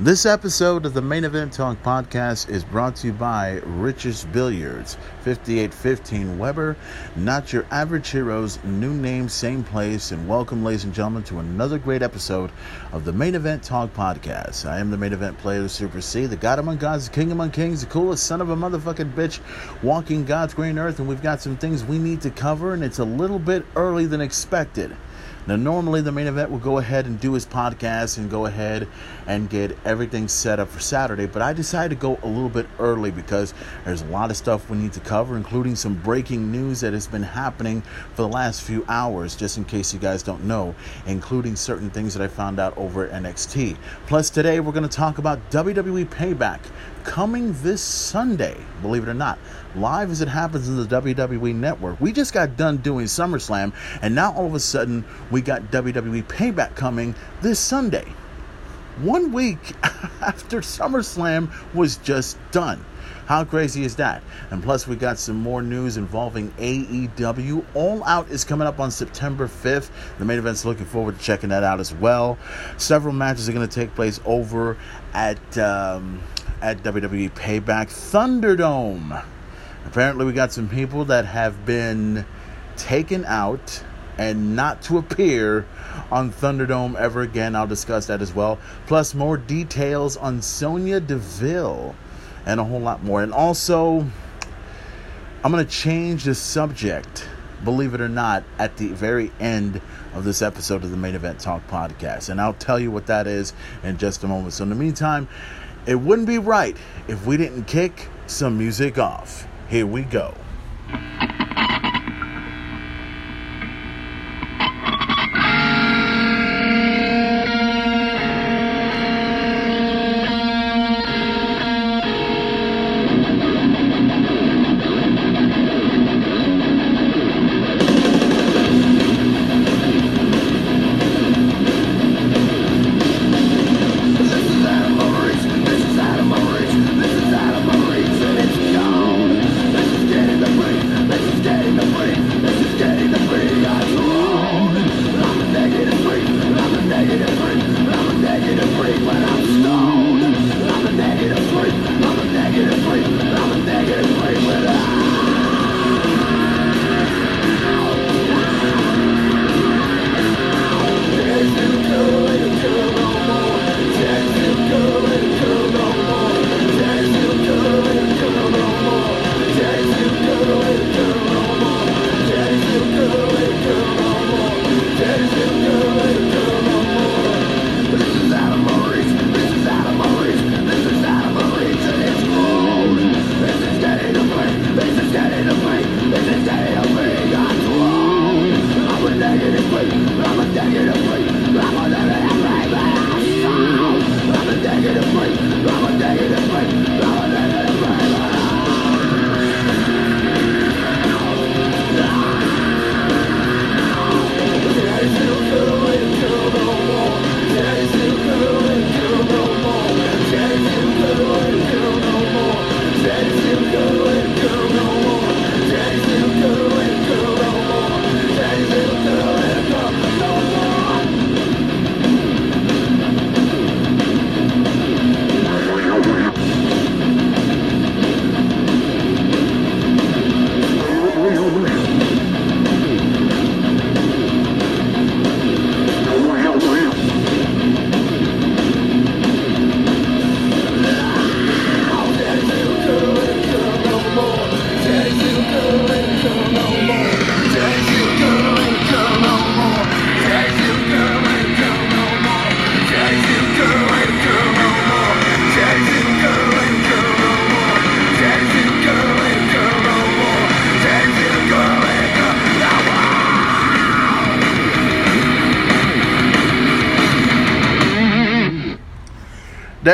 This episode of the Main Event Talk podcast is brought to you by Richest Billiards, 5815 Weber, not your average heroes, new name, same place, and welcome, ladies and gentlemen, to another great episode of the Main Event Talk podcast. I am the main event player, the Super C, the God among gods, the King among kings, the coolest son of a motherfucking bitch walking God's green earth, and we've got some things we need to cover, and it's a little bit early than expected. Now, normally the main event will go ahead and do his podcast and go ahead and get everything set up for Saturday, but I decided to go a little bit early because there's a lot of stuff we need to cover, including some breaking news that has been happening for the last few hours, just in case you guys don't know, including certain things that I found out over at NXT. Plus, today we're going to talk about WWE Payback coming this Sunday, believe it or not, live as it happens in the WWE network. We just got done doing SummerSlam, and now all of a sudden we got WWE Payback coming this Sunday. One week after SummerSlam was just done. How crazy is that? And plus, we got some more news involving AEW. All Out is coming up on September 5th. The main event's looking forward to checking that out as well. Several matches are going to take place over at um, at WWE Payback Thunderdome. Apparently, we got some people that have been taken out and not to appear on Thunderdome ever again. I'll discuss that as well. Plus, more details on Sonya Deville and a whole lot more. And also, I'm going to change the subject, believe it or not, at the very end of this episode of the Main Event Talk podcast. And I'll tell you what that is in just a moment. So, in the meantime, it wouldn't be right if we didn't kick some music off. Here we go.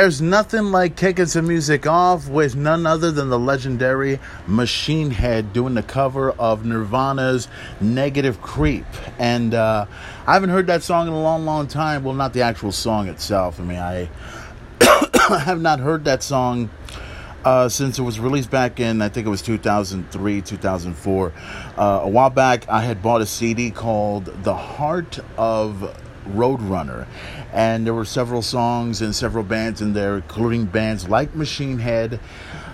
There's nothing like kicking some music off with none other than the legendary Machine Head doing the cover of Nirvana's Negative Creep. And uh, I haven't heard that song in a long, long time. Well, not the actual song itself. I mean, I have not heard that song. Uh, since it was released back in, I think it was 2003, 2004. Uh, a while back, I had bought a CD called The Heart of Roadrunner. And there were several songs and several bands in there, including bands like Machine Head,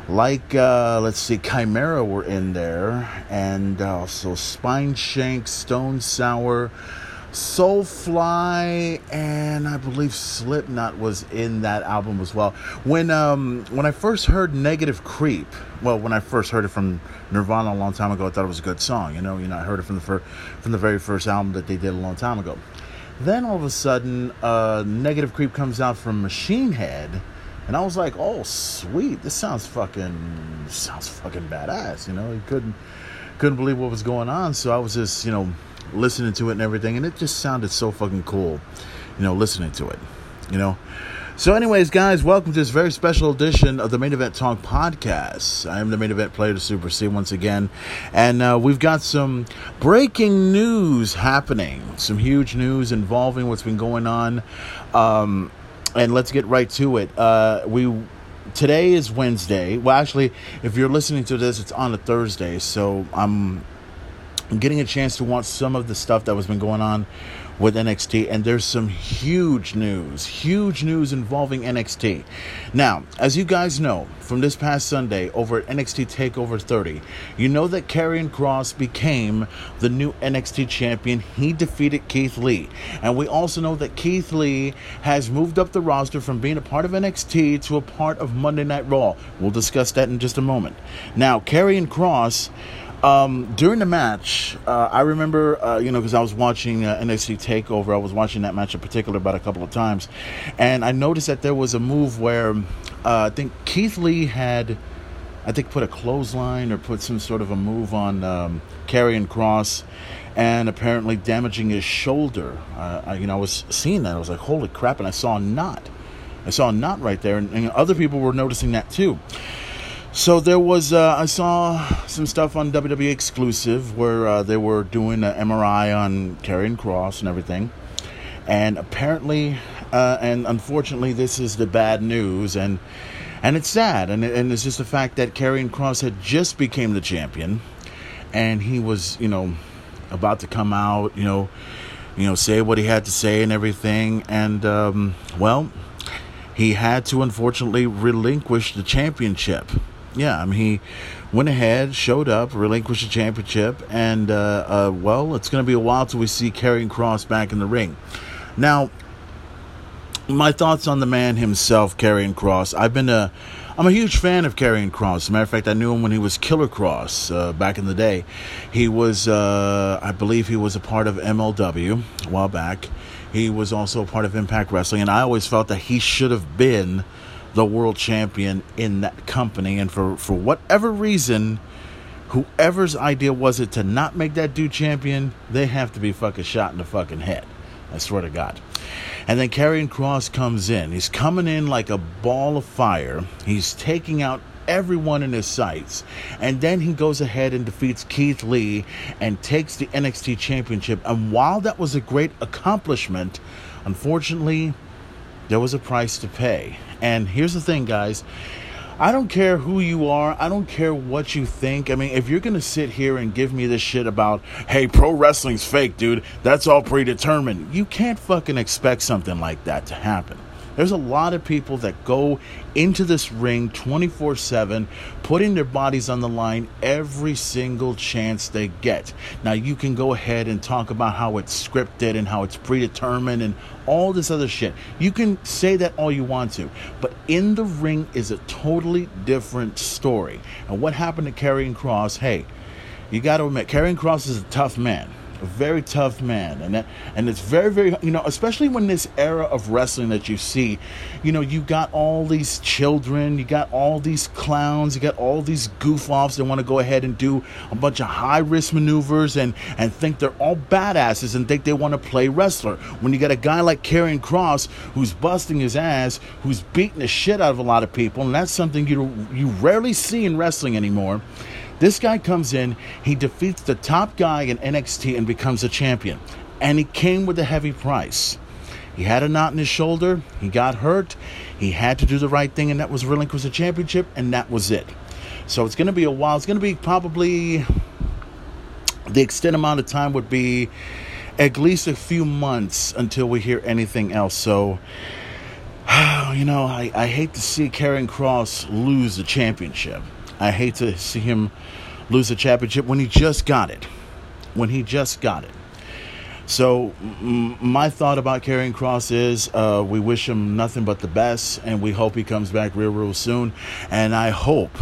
like, uh, let's see, Chimaira were in there, and also Spineshank, Stone Sour. Soulfly and I believe Slipknot was in that album as well. When um when I first heard Negative Creep, well when I first heard it from Nirvana a long time ago, I thought it was a good song. You know, you know I heard it from the fir- from the very first album that they did a long time ago. Then all of a sudden, uh, Negative Creep comes out from Machine Head, and I was like, "Oh, sweet! This sounds fucking sounds fucking badass." You know, you couldn't couldn't believe what was going on, so I was just you know listening to it and everything, and it just sounded so fucking cool, you know, listening to it, you know. So, anyways, guys, welcome to this very special edition of the Main Event Talk podcast. I am the main event player to Super C once again, and uh, we've got some breaking news happening, some huge news involving what's been going on. Um, and let's get right to it. Uh, we today is Wednesday. Well, actually, if you're listening to this, it's on a Thursday, so I'm getting a chance to watch some of the stuff that was been going on with NXT, and there's some huge news, huge news involving NXT. Now, as you guys know, from this past Sunday over at NXT TakeOver 30, you know that Karrion Kross became the new NXT champion. He defeated Keith Lee. And we also know that Keith Lee has moved up the roster from being a part of NXT to a part of Monday Night Raw. We'll discuss that in just a moment. Now, Karrion Kross um, during the match, uh, I remember, uh, you know, because I was watching uh, NXT Takeover, I was watching that match in particular about a couple of times, and I noticed that there was a move where uh, I think Keith Lee had, I think, put a clothesline or put some sort of a move on um, Karrion Kross, and apparently damaging his shoulder. I, you know, I was seeing that, I was like, holy crap, and I saw a knot. I saw a knot right there, and, and other people were noticing that too. So there was, uh, I saw some stuff on WWE exclusive where uh, they were doing an MRI on Karrion Kross and everything, and apparently, uh, and unfortunately, this is the bad news, and and it's sad, and and it's just the fact that Karrion Kross had just became the champion, and he was, you know, about to come out, you know, you know, say what he had to say and everything, and um, well, he had to unfortunately relinquish the championship yeah, I mean, he went ahead, showed up, relinquished the championship, and uh, uh, well, it's going to be a while till we see Karrion Kross back in the ring. Now, my thoughts on the man himself, Karrion Kross. I've been a, I'm a huge fan of Karrion Kross. As a matter of fact, I knew him when he was Killer Kross uh, back in the day. He was, uh, I believe, he was a part of MLW a while back. He was also a part of Impact Wrestling, and I always felt that he should have been the world champion in that company. And for, for whatever reason, whoever's idea was it to not make that dude champion, they have to be fucking shot in the fucking head. I swear to God. And then Karrion Kross comes in. He's coming in like a ball of fire. He's taking out everyone in his sights. And then he goes ahead and defeats Keith Lee and takes the NXT championship. And while that was a great accomplishment, unfortunately, there was a price to pay. And here's the thing, guys. I don't care who you are. I don't care what you think. I mean, if you're going to sit here and give me this shit about, hey, pro wrestling's fake, dude, that's all predetermined, you can't fucking expect something like that to happen. There's a lot of people that go into this ring 24 7, putting their bodies on the line every single chance they get. Now, you can go ahead and talk about how it's scripted and how it's predetermined and all this other shit. You can say that all you want to, but in the ring is a totally different story. And what happened to Karrion Kross? Hey, you got to admit, Karrion Kross is a tough man a very tough man, and that, and it's very very you know especially when this era of wrestling that you see, you know you got all these children, you got all these clowns, you got all these goof offs that want to go ahead and do a bunch of high risk maneuvers and and think they're all badasses and think they want to play wrestler. When you got a guy like Karrion Kross who's busting his ass, who's beating the shit out of a lot of people, and that's something you you rarely see in wrestling anymore this guy comes in, he defeats the top guy in NXT and becomes a champion. And he came with a heavy price. He had a knot in his shoulder, he got hurt, he had to do the right thing, and that was relinquish the championship, and that was it. So it's going to be a while. It's going to be probably the extent amount of time would be at least a few months until we hear anything else. So, you know, I, I hate to see Karrion Kross lose the championship. I hate to see him lose the championship when he just got it. When he just got it. So, m- my thought about Karrion Kross is uh, we wish him nothing but the best, and we hope he comes back real, real soon. And I hope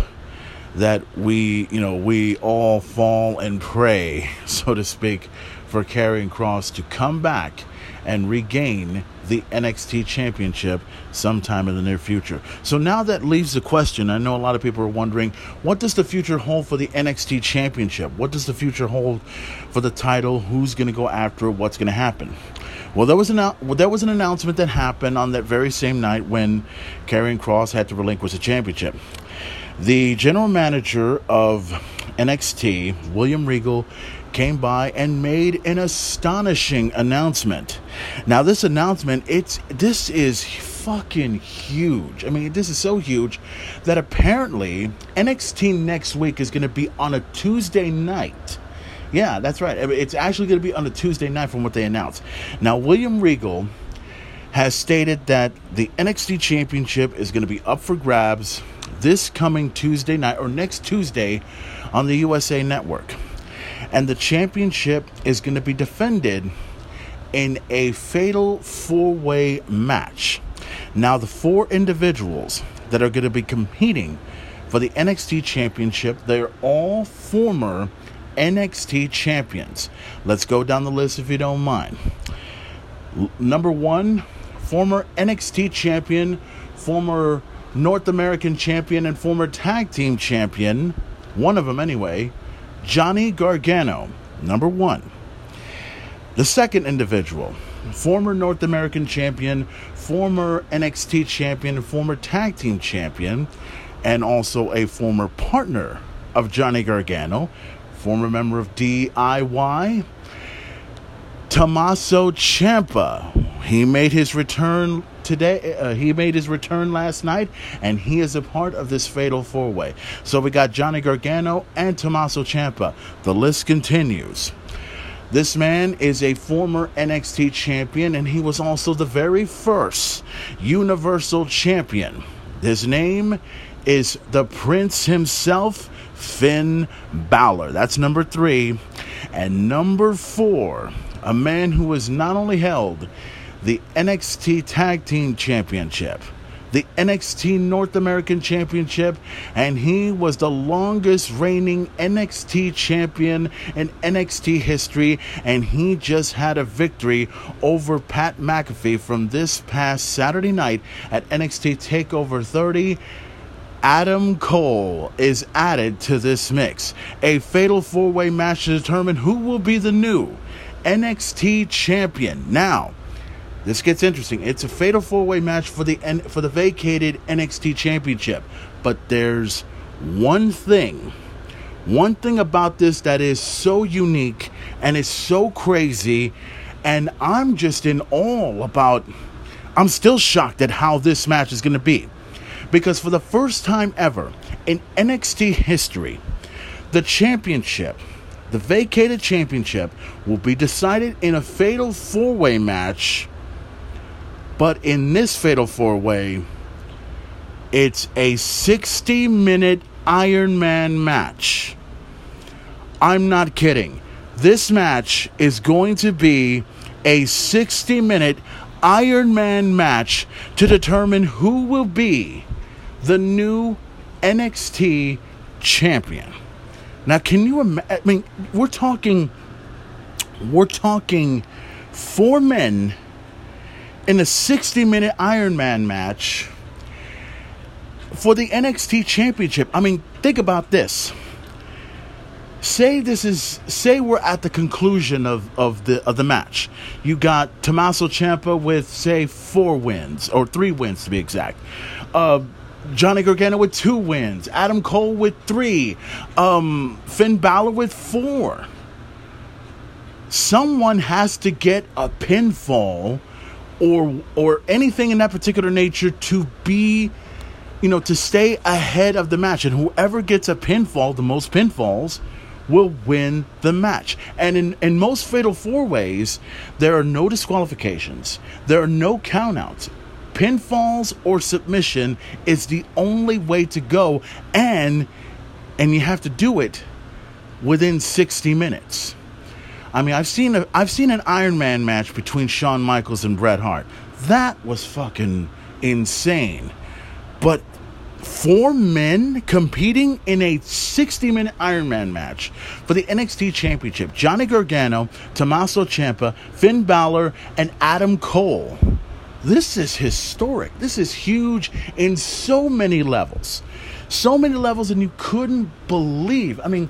that we, you know, we all fall and pray, so to speak, for Karrion Kross to come back and regain the NXT championship sometime in the near future. So now that leaves the question. I know a lot of people are wondering, what does the future hold for the NXT championship? What does the future hold for the title? Who's going to go after it? What's going to happen? Well, there was an well, there was an announcement that happened on that very same night when Karrion Kross had to relinquish the championship. The general manager of NXT, William Regal, came by and made an astonishing announcement. Now this announcement, it's this is fucking huge. I mean, this is so huge that apparently NXT next week is going to be on a Tuesday night. Yeah, that's right. It's actually going to be on a Tuesday night from what they announced. Now, William Regal has stated that the NXT championship is going to be up for grabs this coming Tuesday night or next Tuesday on the USA Network and the championship is going to be defended in a fatal four way match. Now, the four individuals that are going to be competing for the NXT championship, they're all former NXT champions. Let's go down the list if you don't mind. L- number one, former NXT champion, former North American champion, and former tag team champion, one of them anyway, Johnny Gargano, number one. The second individual, former North American champion, former NXT champion, former tag team champion, and also a former partner of Johnny Gargano, former member of DIY, Tommaso Ciampa. He made his return today. Uh, he made his return last night, and he is a part of this fatal four way. So we got Johnny Gargano and Tommaso Ciampa. The list continues. This man is a former NXT champion, and he was also the very first Universal Champion. His name is the Prince himself, Finn Balor. That's number three. And number four, a man who has not only held the NXT Tag Team Championship, the NXT North American Championship, and he was the longest reigning NXT champion in NXT history, and he just had a victory over Pat McAfee from this past Saturday night at NXT TakeOver 30. Adam Cole is added to this mix. A fatal four way match to determine who will be the new NXT champion. Now, this gets interesting. It's a fatal four-way match for the for the vacated NXT Championship, but there's one thing, one thing about this that is so unique and is so crazy, and I'm just in awe about. I'm still shocked at how this match is going to be, because for the first time ever in NXT history, the championship the vacated championship will be decided in a fatal four way match but in this Fatal Four Way, it's a 60 minute Iron Man match. I'm not kidding. This match is going to be a 60 minute Iron Man match to determine who will be the new NXT champion. Now, can you imagine? I mean, we're talking, we're talking four men in a 60 minute Iron Man match for the NXT Championship. I mean, think about this. Say this is say we're at the conclusion of, of the of the match. You got Tommaso Ciampa with say four wins or three wins to be exact. Uh, Johnny Gargano with two wins, Adam Cole with three, um, Finn Balor with four. Someone has to get a pinfall or or anything in that particular nature to be you know to stay ahead of the match and whoever gets a pinfall the most pinfalls will win the match. And in, in most fatal four ways, there are no disqualifications, there are no countouts. Pinfalls or submission is the only way to go, and and you have to do it within 60 minutes. I mean, I've seen a, I've seen an Iron Man match between Shawn Michaels and Bret Hart. That was fucking insane. But four men competing in a 60 minute Iron Man match for the NXT Championship Johnny Gargano, Tommaso Ciampa, Finn Balor, and Adam Cole. This is historic. This is huge in so many levels. So many levels, and you couldn't believe. I mean,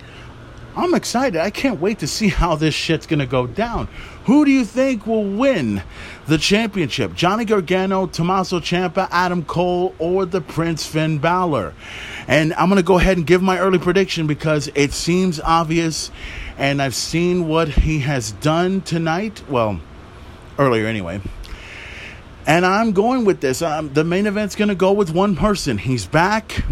I'm excited. I can't wait to see how this shit's going to go down. Who do you think will win the championship? Johnny Gargano, Tommaso Ciampa, Adam Cole, or the Prince Finn Balor? And I'm going to go ahead and give my early prediction because it seems obvious and I've seen what he has done tonight. Well, earlier anyway. And I'm going with this. Um, the main event's going to go with one person. He's back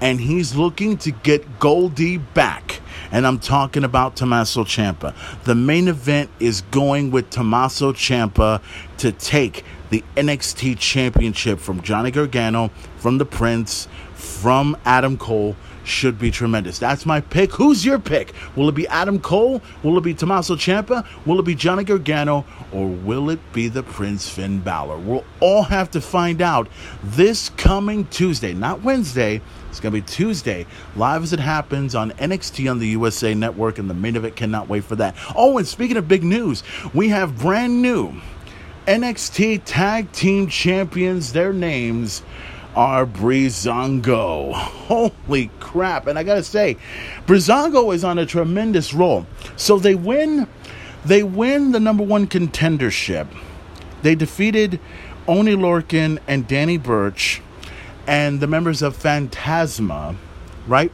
and he's looking to get Goldie back and I'm talking about Tommaso Ciampa. The main event is going with Tommaso Ciampa to take the NXT Championship from Johnny Gargano, from the Prince, from Adam Cole. Should be tremendous. That's my pick. Who's your pick? Will it be Adam Cole? Will it be Tommaso Ciampa? Will it be Johnny Gargano? Or will it be the Prince Finn Balor? We'll all have to find out this coming Tuesday, not Wednesday it's going to be Tuesday, live as it happens on NXT on the USA Network, and the main event cannot wait for that. Oh, and speaking of big news, we have brand new NXT Tag Team Champions. Their names are Breezango. Holy crap. And I got to say, Breezango is on a tremendous roll. So they win they win the number 1 contendership. They defeated Oni Lorcan and Danny Burch and the members of Fantasma, right?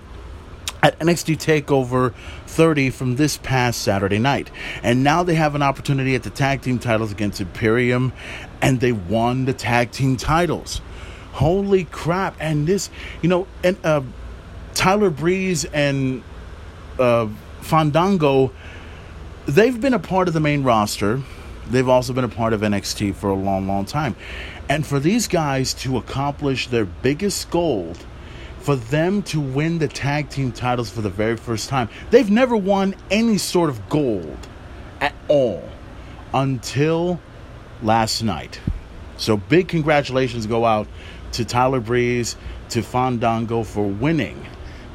At NXT TakeOver 30 from this past Saturday night. And now they have an opportunity at the tag team titles against Imperium, and they won the tag team titles. Holy crap. And this, you know, and uh, Tyler Breeze and uh, Fandango, they've been a part of the main roster. They've also been a part of NXT for a long, long time. And for these guys to accomplish their biggest goal, for them to win the tag team titles for the very first time, they've never won any sort of gold at all until last night. So big congratulations go out to Tyler Breeze, to Fandango for winning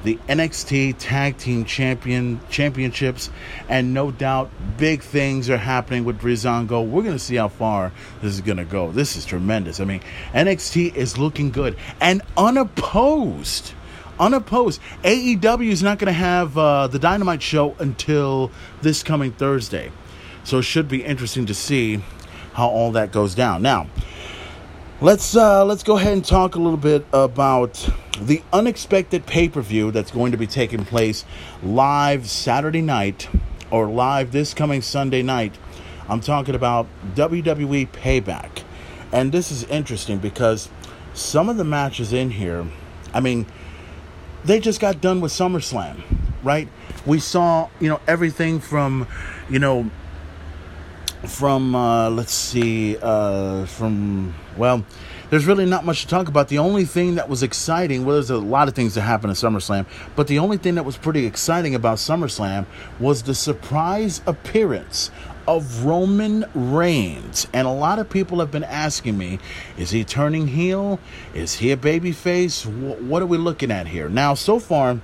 the NXT Tag Team Champion Championships, and no doubt big things are happening with Breezango. We're gonna see how far this is gonna go. This is tremendous. I mean, NXT is looking good and unopposed. Unopposed. AEW is not going to have uh, the Dynamite show until this coming Thursday, so it should be interesting to see how all that goes down. Now, let's uh, let's go ahead and talk a little bit about the unexpected pay per view that's going to be taking place live Saturday night or live this coming Sunday night. I'm talking about WWE Payback. And this is interesting because some of the matches in here, I mean, they just got done with SummerSlam, right? We saw, you know, everything from, you know, from, uh, let's see, uh, from, well, there's really not much to talk about. The only thing that was exciting, well, there's a lot of things that happened at SummerSlam, but the only thing that was pretty exciting about SummerSlam was the surprise appearance of Roman Reigns. And a lot of people have been asking me, is he turning heel? Is he a babyface? What are we looking at here? Now, so far,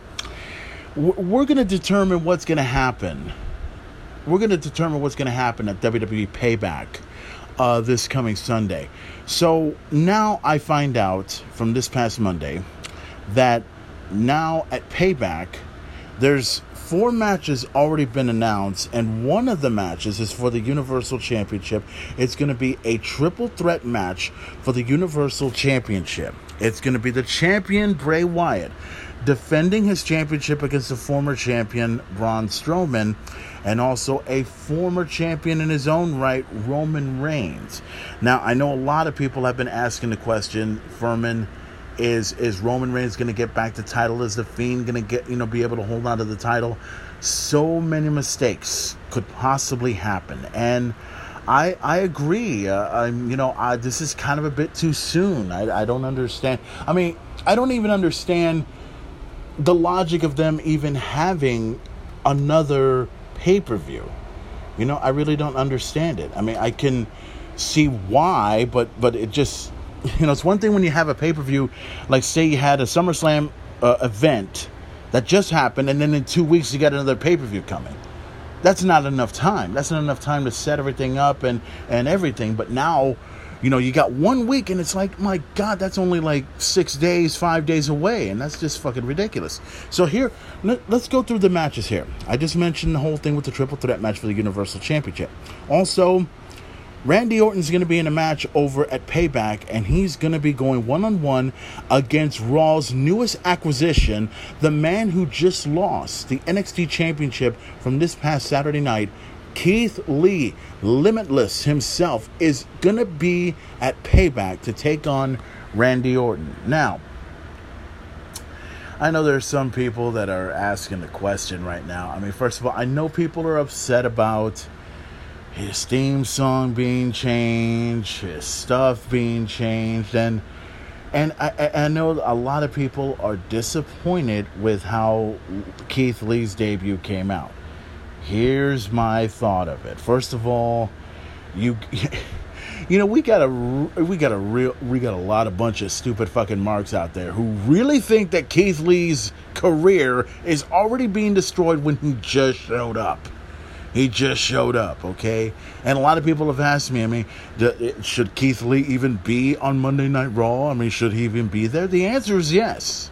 we're going to determine what's going to happen. We're going to determine what's going to happen at WWE Payback uh, this coming Sunday. So now I find out from this past Monday that now at Payback, there's four matches already been announced, and one of the matches is for the Universal Championship. It's going to be a triple threat match for the Universal Championship. It's going to be the champion Bray Wyatt defending his championship against the former champion Braun Strowman and also a former champion in his own right, Roman Reigns. Now, I know a lot of people have been asking the question, Furman, Is is Roman Reigns going to get back the title? Is the Fiend going to get you know be able to hold on to the title? So many mistakes could possibly happen, and I I agree. Uh, I'm you know I, this is kind of a bit too soon. I I don't understand. I mean I don't even understand the logic of them even having another pay per view. You know, I really don't understand it. I mean, I can see why, but but it just you know, it's one thing when you have a pay per view, like say you had a SummerSlam uh, event that just happened, and then in two weeks you got another pay per view coming. That's not enough time. That's not enough time to set everything up and and everything. But now you know, you got one week, and it's like, my God, that's only like six days, five days away, and that's just fucking ridiculous. So here, let, us go through the matches here. I just mentioned the whole thing with the triple threat match for the Universal Championship. Also, Randy Orton's going to be in a match over at Payback, and he's going to be going one on one against Raw's newest acquisition, the man who just lost the NXT Championship from this past Saturday night, Keith Lee, Limitless himself, is going to be at Payback to take on Randy Orton. Now, I know there's some people that are asking the question right now. I mean, first of all, I know people are upset about his theme song being changed, his stuff being changed, and and I, I know a lot of people are disappointed with how Keith Lee's debut came out. Here's my thought of it. First of all, you you know we got a we got a real we got a lot of bunch of stupid fucking marks out there who really think that Keith Lee's career is already being destroyed when he just showed up. He just showed up, okay? And a lot of people have asked me, I mean, should Keith Lee even be on Monday Night Raw? I mean, should he even be there? The answer is yes.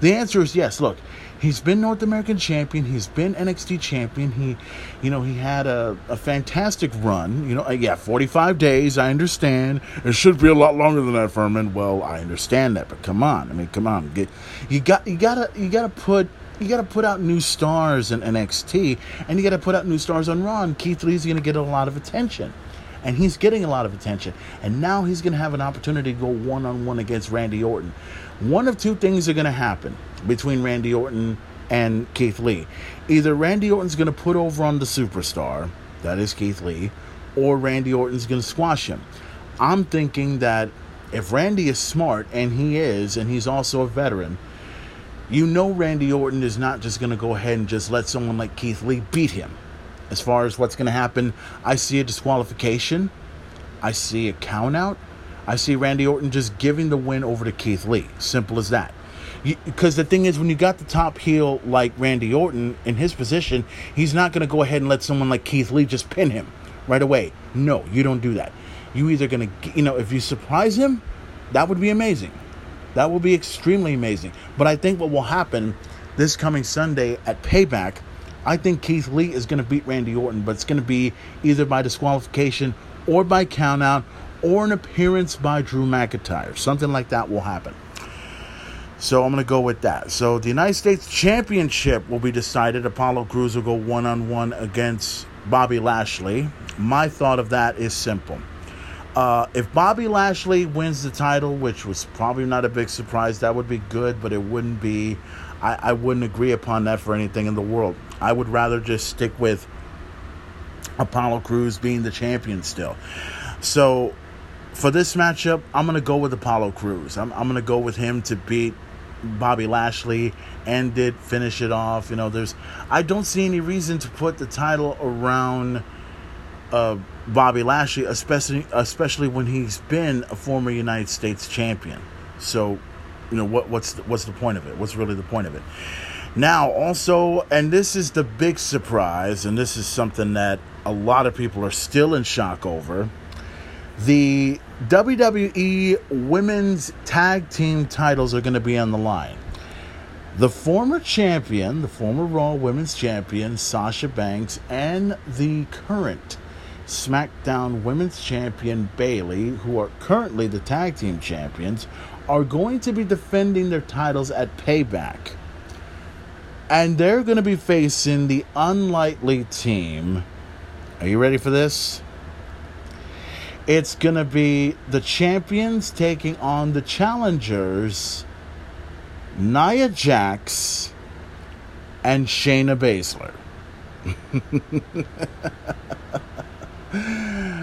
The answer is yes. Look, he's been North American champion. He's been NXT champion. He, you know, he had a, a fantastic run. You know, uh, yeah, 45 days. I understand. It should be a lot longer than that, Furman. Well, I understand that, but come on. I mean, come on. Get, you got, you gotta, you gotta put. You got to put out new stars in NXT, and you got to put out new stars on Raw. And Keith Lee's going to get a lot of attention and he's getting a lot of attention. And now he's going to have an opportunity to go one on one against Randy Orton. One of two things are going to happen between Randy Orton and Keith Lee. Either Randy Orton's going to put over on the superstar, that is Keith Lee, or Randy Orton's going to squash him. I'm thinking that if Randy is smart, and he is, and he's also a veteran, you know Randy Orton is not just going to go ahead and just let someone like Keith Lee beat him. As far as what's going to happen, I see a disqualification. I see a count out. I see Randy Orton just giving the win over to Keith Lee. Simple as that. Because the thing is, when you got the top heel like Randy Orton in his position, he's not going to go ahead and let someone like Keith Lee just pin him right away. No, you don't do that. You either going to, you know, if you surprise him, that would be amazing. That would be extremely amazing. But I think what will happen this coming Sunday at Payback, I think Keith Lee is going to beat Randy Orton, but it's going to be either by disqualification or by countout or an appearance by Drew McIntyre. Something like that will happen. So I'm going to go with that. So the United States Championship will be decided. Apollo Crews will go one on one against Bobby Lashley. My thought of that is simple. Uh, if Bobby Lashley wins the title, which was probably not a big surprise, that would be good, but it wouldn't be. I, I wouldn't agree upon that for anything in the world. I would rather just stick with Apollo Crews being the champion still. So for this matchup, I'm going to go with Apollo Crews. I'm, I'm going to go with him to beat Bobby Lashley, end it, finish it off. You know, there's, I don't see any reason to put the title around uh, Bobby Lashley, especially especially when he's been a former United States champion. So, you know, what what's the, what's the point of it? What's really the point of it? Now, also, and this is the big surprise, and this is something that a lot of people are still in shock over the WWE Women's Tag Team titles are going to be on the line. The former champion, the former Raw Women's Champion, Sasha Banks, and the current SmackDown Women's Champion, Bayley, who are currently the Tag Team Champions, are going to be defending their titles at Payback. And they're going to be facing the unlikely team. Are you ready for this? It's going to be the champions taking on the challengers, Nia Jax and Shayna Baszler.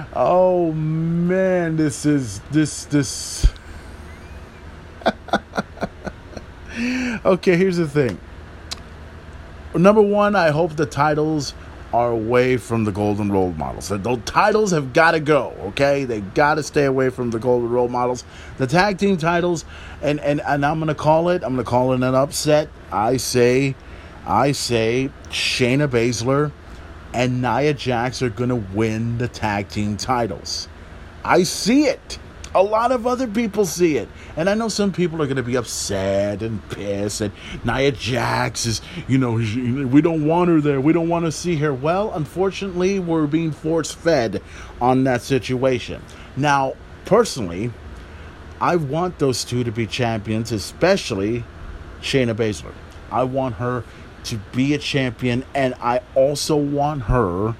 oh man, this is this this Okay, here's the thing. Number 1, I hope the titles are away from the golden role models. So those titles have got to go, okay? They got to stay away from the golden role models. The tag team titles, and, and, and I'm going to call it, I'm going to call it an upset. I say, I say Shayna Baszler and Nia Jax are going to win the tag team titles. I see it. A lot of other people see it. And I know some people are going to be upset and pissed. And Nia Jax is, you know, we don't want her there. We don't want to see her. Well, unfortunately, we're being force fed on that situation. Now, personally, I want those two to be champions, especially Shayna Baszler. I want her to be a champion, and I also want her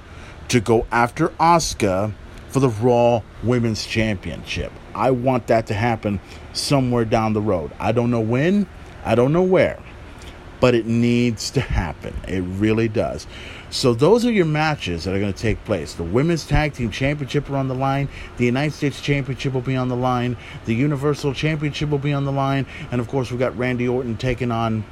to go after Asuka for the Raw Women's Championship. I want that to happen somewhere down the road. I don't know when, I don't know where, but it needs to happen. It really does. So those are your matches that are going to take place. The Women's Tag Team Championship are on the line. The United States Championship will be on the line. The Universal Championship will be on the line. And of course, we've got Randy Orton taking on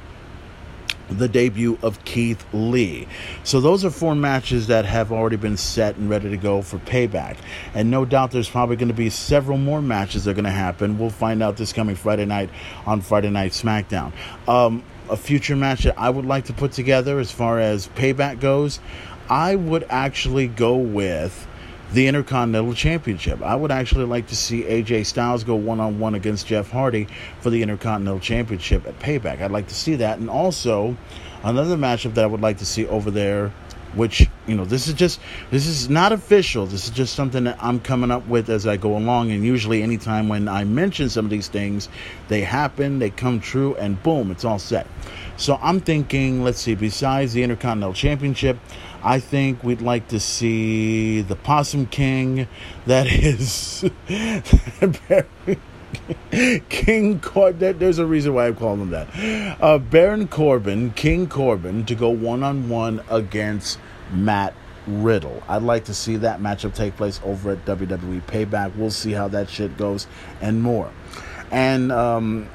the debut of Keith Lee. So those are four matches that have already been set and ready to go for payback. And no doubt there's probably going to be several more matches that are going to happen. We'll find out this coming Friday night on Friday Night SmackDown. Um, a future match that I would like to put together as far as payback goes, I would actually go with the Intercontinental Championship. I would actually like to see AJ Styles go one on one against Jeff Hardy for the Intercontinental Championship at Payback. I'd like to see that. And also, another matchup that I would like to see over there, which, you know, this is just, this is not official. This is just something that I'm coming up with as I go along. And usually, anytime when I mention some of these things, they happen, they come true, and boom, it's all set. So I'm thinking, let's see, besides the Intercontinental Championship, I think we'd like to see the Possum King. That is King Corbin. There's a reason why I'm calling him that. Uh, Baron Corbin, King Corbin, to go one on one against Matt Riddle. I'd like to see that matchup take place over at WWE Payback. We'll see how that shit goes and more. And um,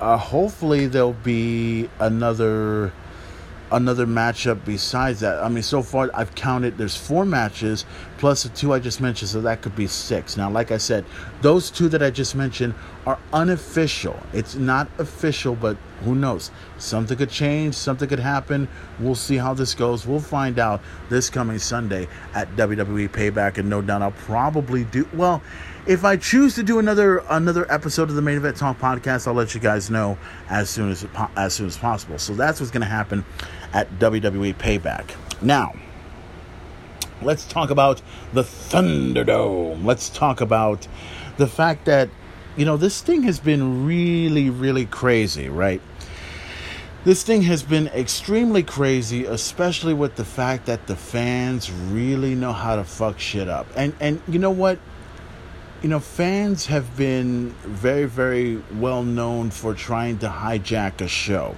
uh, hopefully there'll be another another matchup besides that. I mean, so far I've counted there's four matches plus the two I just mentioned, so that could be six. Now, like I said, those two that I just mentioned are unofficial. It's not official, but who knows? Something could change, something could happen. We'll see how this goes. We'll find out this coming Sunday at WWE Payback, and no doubt I'll probably do well. If I choose to do another another episode of the Main Event Talk podcast, I'll let you guys know as soon as as soon as possible. So that's what's going to happen at WWE Payback. Now, let's talk about the Thunderdome. Let's talk about the fact that you know this thing has been really really crazy, right? This thing has been extremely crazy, especially with the fact that the fans really know how to fuck shit up. And and you know what? you know, fans have been very, very well known for trying to hijack a show.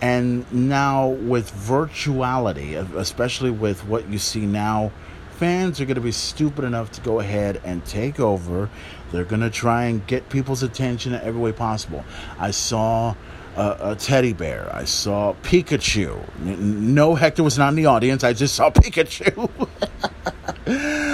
And now, with virtuality, especially with what you see now, fans are going to be stupid enough to go ahead and take over. They're going to try and get people's attention in every way possible. I saw a, a, teddy bear. I saw Pikachu. No, Hector was not in the audience. I just saw Pikachu.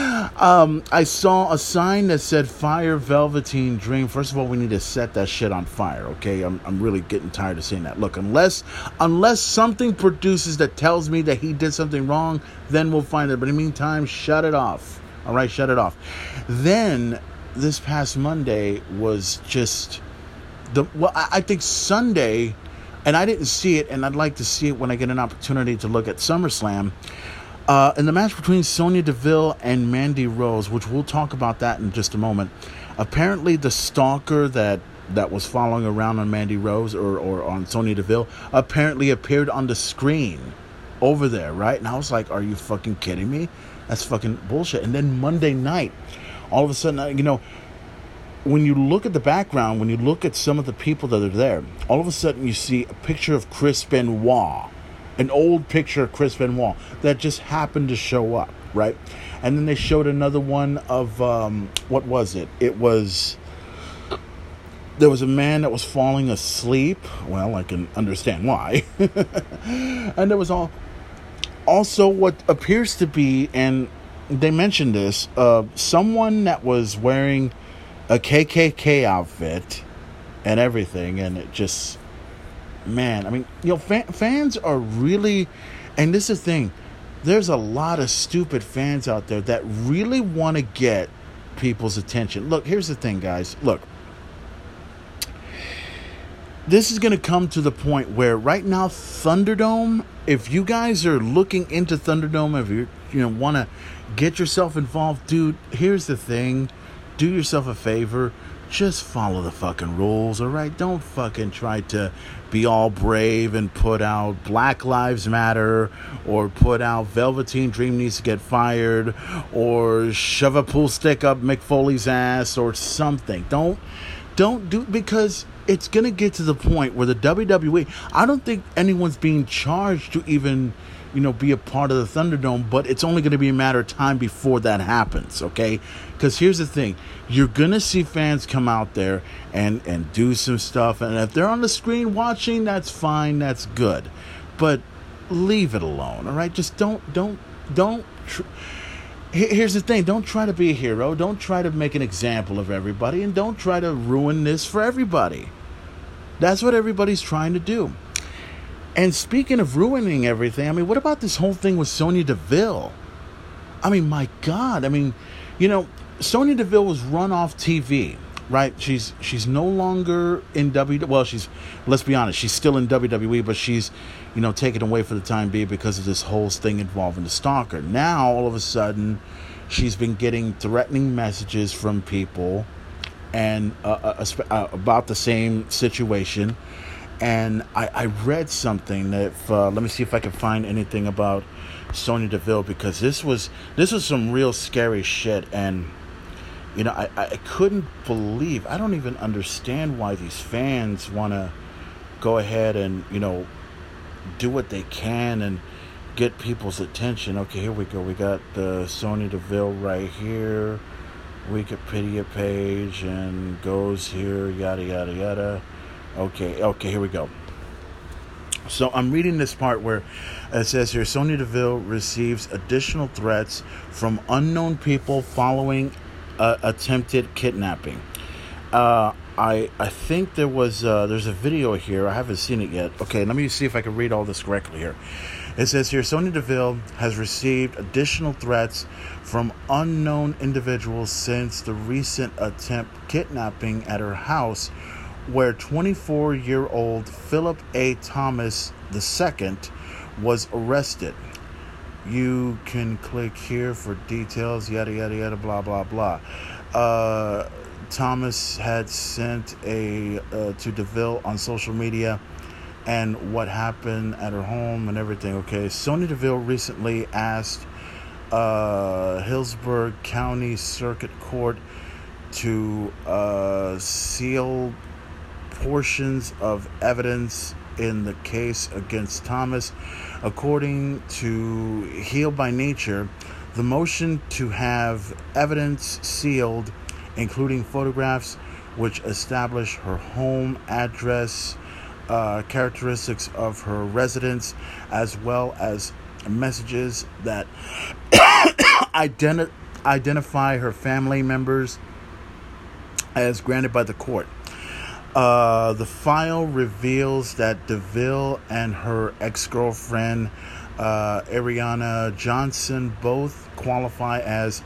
Um, I saw a sign that said "Fire Velveteen Dream." First of all, we need to set that shit on fire. Okay, I'm I'm really getting tired of seeing that. Look, unless unless something produces that tells me that he did something wrong, then we'll find it. But in the meantime, shut it off. All right, shut it off. Then this past Monday was just the well. I, I think Sunday, and I didn't see it, and I'd like to see it when I get an opportunity to look at SummerSlam uh, in the match between Sonya Deville and Mandy Rose, which we'll talk about that in just a moment, apparently the stalker that that was following around on Mandy Rose or, or on Sonya Deville apparently appeared on the screen over there, right? And I was like, are you fucking kidding me? That's fucking bullshit. And then Monday night all of a sudden, uh, you know, when you look at the background, when you look at some of the people that are there, all of a sudden you see a picture of Chris Benoit, an old picture of Chris Benoit that just happened to show up, right? And then they showed another one of um, what was it? It was there was a man that was falling asleep. Well, I can understand why. and there was all also what appears to be, and they mentioned this, uh, someone that was wearing a KKK outfit and everything, and it just, man, I mean, you know, fans are really, and this is the thing, there's a lot of stupid fans out there that really want to get people's attention. Look, here's the thing, guys. Look, this is going to come to the point where right now Thunderdome, if you guys are looking into Thunderdome, if you you know want to get yourself involved, dude, here's the thing. Do yourself a favor, just follow the fucking rules, all right? Don't fucking try to be all brave and put out Black Lives Matter or put out Velveteen Dream needs to get fired or shove a pool stick up Mick Foley's ass or something. Don't don't do because it's going to get to the point where the WWE, I don't think anyone's being charged to even, you know, be a part of the Thunderdome, but it's only going to be a matter of time before that happens, okay? Because here's the thing you're going to see fans come out there and, and do some stuff, and if they're on the screen watching, that's fine, that's good. But leave it alone, all right? Just don't, don't, don't. Tr- here's the thing don't try to be a hero don't try to make an example of everybody and don't try to ruin this for everybody that's what everybody's trying to do and speaking of ruining everything i mean what about this whole thing with sonya deville i mean my god i mean you know sonya deville was run off tv right she's she's no longer in w well she's let's be honest she's still in wwe but she's you know, taken away for the time being because of this whole thing involving the stalker. Now, all of a sudden, she's been getting threatening messages from people and uh, uh, uh, about the same situation. And I, I read something that, if, uh, let me see if I can find anything about Sonya Deville because this was this was some real scary shit. And you know, I, I couldn't believe. I don't even understand why these fans want to go ahead and you know do what they can and get people's attention. Okay, here we go. We got the Sonya Deville right here. Wikipedia page and goes here, yada yada yada. Okay, okay, here we go. So I'm reading this part where it says here Sonya Deville receives additional threats from unknown people following uh, attempted kidnapping. Uh, I I think there was uh, there's a video here. I haven't seen it yet. Okay, let me see if I can read all this correctly here. It says here Sonya Deville has received additional threats from unknown individuals since the recent attempt kidnapping at her house, where 24 year old Philip A. Thomas II was arrested. You can click here for details, yada yada yada, blah blah blah. Uh, Thomas had sent a uh, to Deville on social media and what happened at her home and everything. Okay, Sonya Deville recently asked uh, Hillsborough County Circuit Court to uh, seal portions of evidence in the case against Thomas. According to Heel by Nature, the motion to have evidence sealed including photographs which establish her home address, uh, characteristics of her residence, as well as messages that identi- identify her family members as granted by the court. Uh, the file reveals that DeVille and her ex girlfriend, uh, Ariana Johnson, both qualify as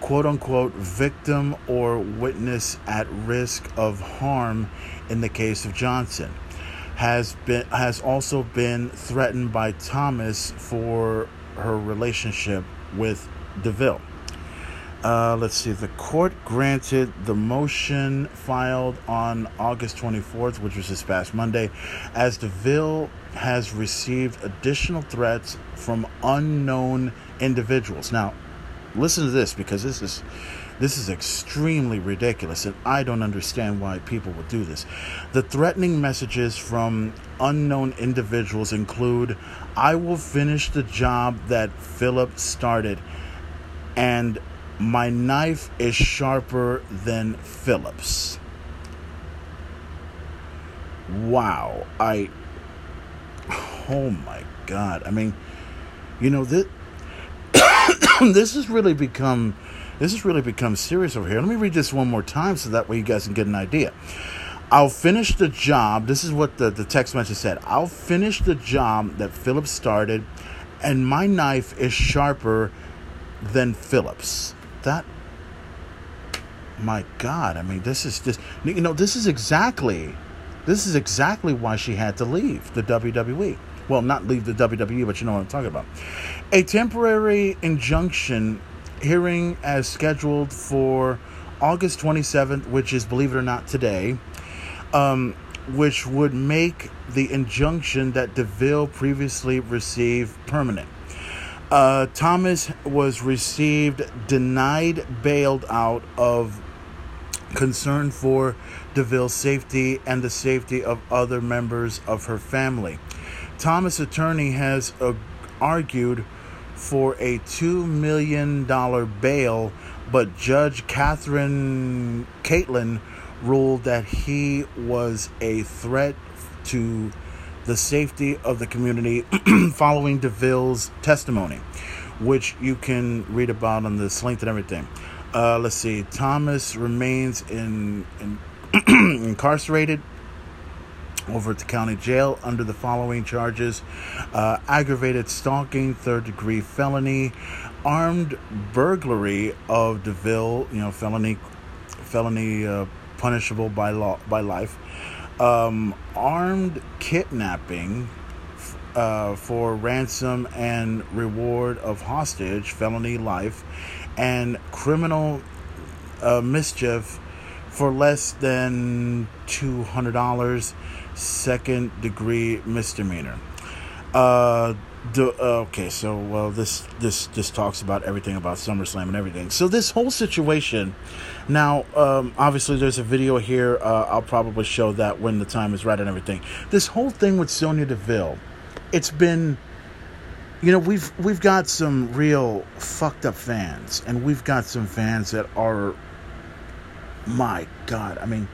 quote unquote victim or witness at risk of harm in the case of Johnson has been has also been threatened by Thomas for her relationship with DeVille. Uh, let's see. The court granted the motion filed on August 24th, which was this past Monday, as DeVille has received additional threats from unknown individuals. Now, listen to this because this is This is extremely ridiculous, and I don't understand why people would do this. The threatening messages from unknown individuals include I will finish the job that Philip started, and my knife is sharper than Phillips. Wow. I. Oh my God. I mean, you know, this, this has really become this has really become serious over here. Let me read this one more time so that way you guys can get an idea. I'll finish the job. This is what the, the text message said. I'll finish the job that Phillips started, and my knife is sharper than Philip's. That, my God, I mean, this is just, you know, this is exactly, this is exactly why she had to leave the WWE. Well, not leave the WWE, but you know what I'm talking about. A temporary injunction hearing as scheduled for August 27th, which is, believe it or not, today, um, which would make the injunction that DeVille previously received permanent. Uh, Thomas was received denied bailed out of concern for DeVille's safety and the safety of other members of her family. Thomas' attorney has uh, argued for a $2 million bail, but Judge Catherine Caitlin ruled that he was a threat to the safety of the community following DeVille's testimony, which you can read about on this link and everything. Uh, let's see. Thomas remains in, in incarcerated over at the county jail under the following charges uh, aggravated stalking, third degree felony, armed burglary of DeVille, you know, felony, felony uh, punishable by law, by life, um, armed kidnapping. Uh, for ransom and reward of hostage, felony life, and criminal uh, mischief for less than $200 second degree misdemeanor. Uh, uh, okay, so well, this this this talks about everything about SummerSlam and everything. So this whole situation, now, um, obviously, there's a video here. Uh, I'll probably show that when the time is right and everything. This whole thing with Sonya Deville, it's been, you know, we've we've got some real fucked up fans, and we've got some fans that are, my God, I mean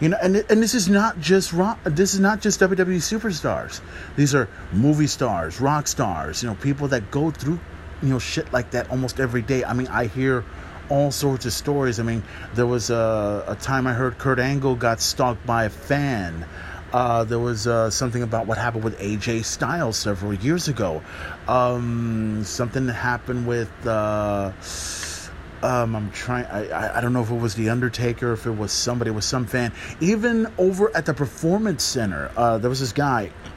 you know, and and this is not just rock. This is not just WWE superstars. These are movie stars, rock stars. You know, people that go through, you know, shit like that almost every day. I mean, I hear all sorts of stories. I mean, there was a, a time I heard Kurt Angle got stalked by a fan. Uh, there was uh, something about what happened with AJ Styles several years ago. Um, something that happened with. Uh, um, I'm trying. I, I don't know if it was the Undertaker, if it was somebody, it was some fan. Even over at the Performance Center, uh, there was this guy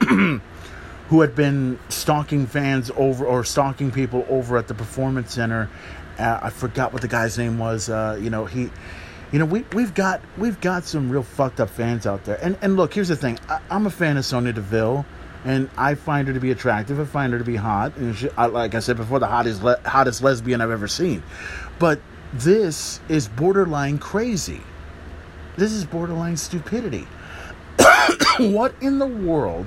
who had been stalking fans over or stalking people over at the Performance Center. Uh, I forgot what the guy's name was. Uh, you know, he, you know, we we've got we've got some real fucked up fans out there. And and look, here's the thing. I, am a fan of Sonya Deville and I find her to be attractive. I find her to be hot, and she, like I said before, the hottest le- hottest lesbian I've ever seen. But this is borderline crazy. This is borderline stupidity. what in the world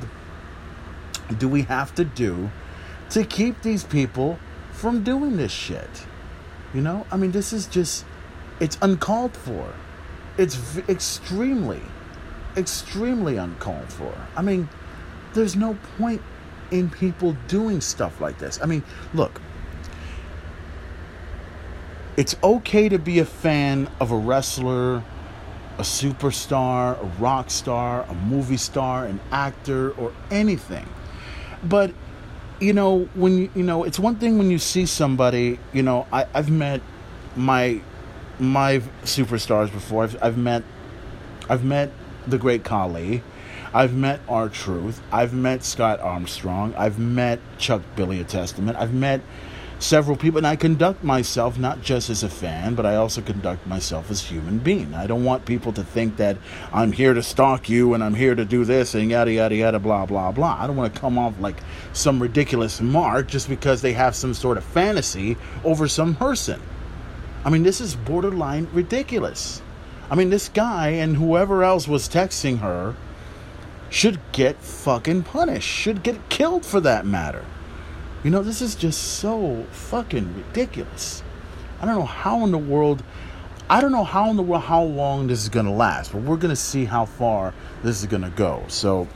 do we have to do to keep these people from doing this shit? You know, I mean, this is just, it's uncalled for. It's v- extremely, extremely uncalled for. I mean, there's no point in people doing stuff like this. I mean, look, it's okay to be a fan of a wrestler, a superstar, a rock star, a movie star, an actor, or anything. But you know, when you you know, it's one thing when you see somebody. You know, I, I've met my my superstars before. I've I've met I've met the great Khali. I've met R-Truth. I've met Scott Armstrong. I've met Chuck Billy a Testament. I've met several people, and I conduct myself not just as a fan, but I also conduct myself as a human being. I don't want people to think that I'm here to stalk you and I'm here to do this and yada yada yada blah blah blah. I don't want to come off like some ridiculous mark just because they have some sort of fantasy over some person. I mean, this is borderline ridiculous. I mean, this guy and whoever else was texting her should get fucking punished, should get killed for that matter. You know, this is just so fucking ridiculous. I don't know how in the world, I don't know how in the world, how long this is going to last, but we're going to see how far this is going to go. So,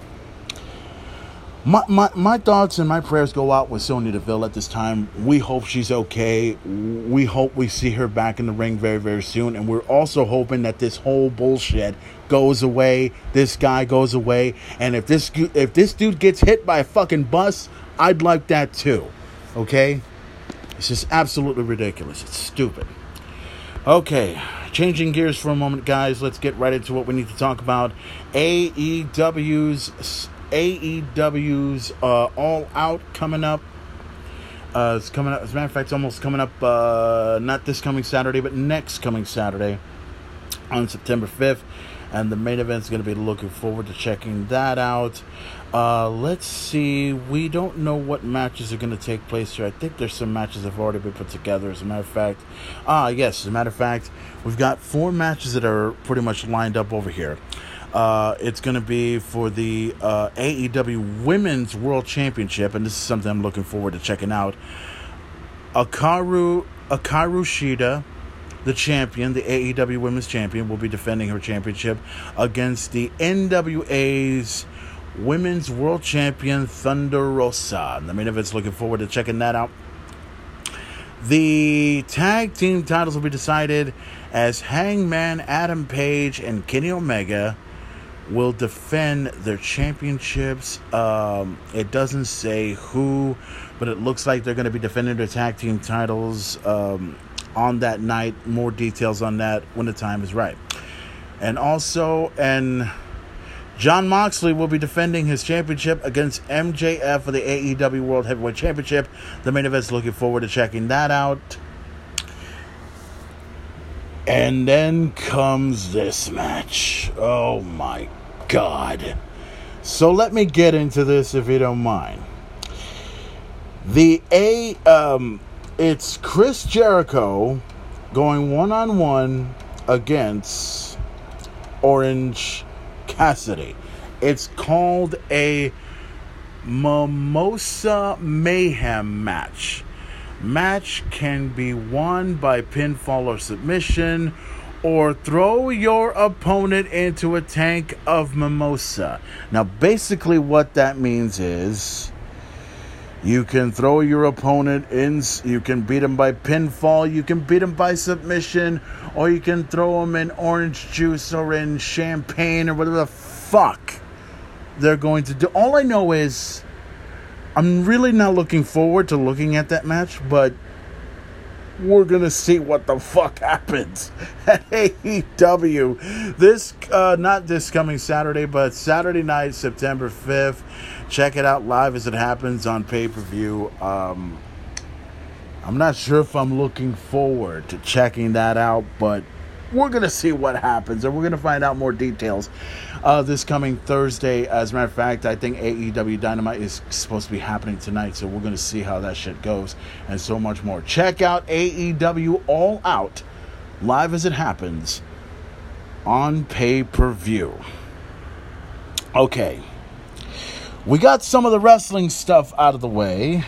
my, my, my thoughts and my prayers go out with Sonya Deville at this time. We hope she's okay. We hope we see her back in the ring very, very soon. And we're also hoping that this whole bullshit goes away. This guy goes away. And if this if this dude gets hit by a fucking bus, I'd like that too. Okay? It's just absolutely ridiculous. It's stupid. Okay, changing gears for a moment, guys. Let's get right into what we need to talk about. AEW's AEW's uh, All Out coming up. Uh, it's coming up. As a matter of fact, it's almost coming up. Uh, not this coming Saturday, but next coming Saturday on September 5th. And the main event is going to be looking forward to checking that out. Uh, let's see. We don't know what matches are going to take place here. I think there's some matches that have already been put together. As a matter of fact, ah, yes. As a matter of fact, we've got four matches that are pretty much lined up over here. Uh, it's going to be for the uh, AEW Women's World Championship, and this is something I'm looking forward to checking out. Hikaru Hikaru Shida, the champion, the AEW Women's Champion, will be defending her championship against the NWA's Women's World Champion Thunder Rosa. The main event's looking forward to checking that out. The tag team titles will be decided as Hangman Adam Page and Kenny Omega will defend their championships. Um, it doesn't say who, but it looks like they're going to be defending their tag team titles um, on that night. More details on that when the time is right. And also, and Jon Moxley will be defending his championship against MJF for the AEW World Heavyweight Championship. The main event's looking forward to checking that out. And then comes this match. Oh my god. So let me get into this if you don't mind. The A um it's Chris Jericho going one on one against Orange Cassidy. It's called a Mimosa Mayhem match. Match can be won by pinfall or submission, or throw your opponent into a tank of mimosa. Now, basically, what that means is you can throw your opponent in, you can beat him by pinfall, you can beat him by submission, or you can throw him in orange juice or in champagne or whatever the fuck they're going to do. All I know is I'm really not looking forward to looking at that match, but we're gonna see what the fuck happens at AEW. This, uh, not this coming Saturday, but Saturday night, September 5th. Check it out live as it happens on pay per view. Um, I'm not sure if I'm looking forward to checking that out, but we're going to see what happens and we're going to find out more details uh, this coming Thursday. As a matter of fact, I think AEW Dynamite is supposed to be happening tonight, so we're going to see how that shit goes and so much more. Check out AEW All Out live as it happens on pay per view. Okay, we got some of the wrestling stuff out of the way.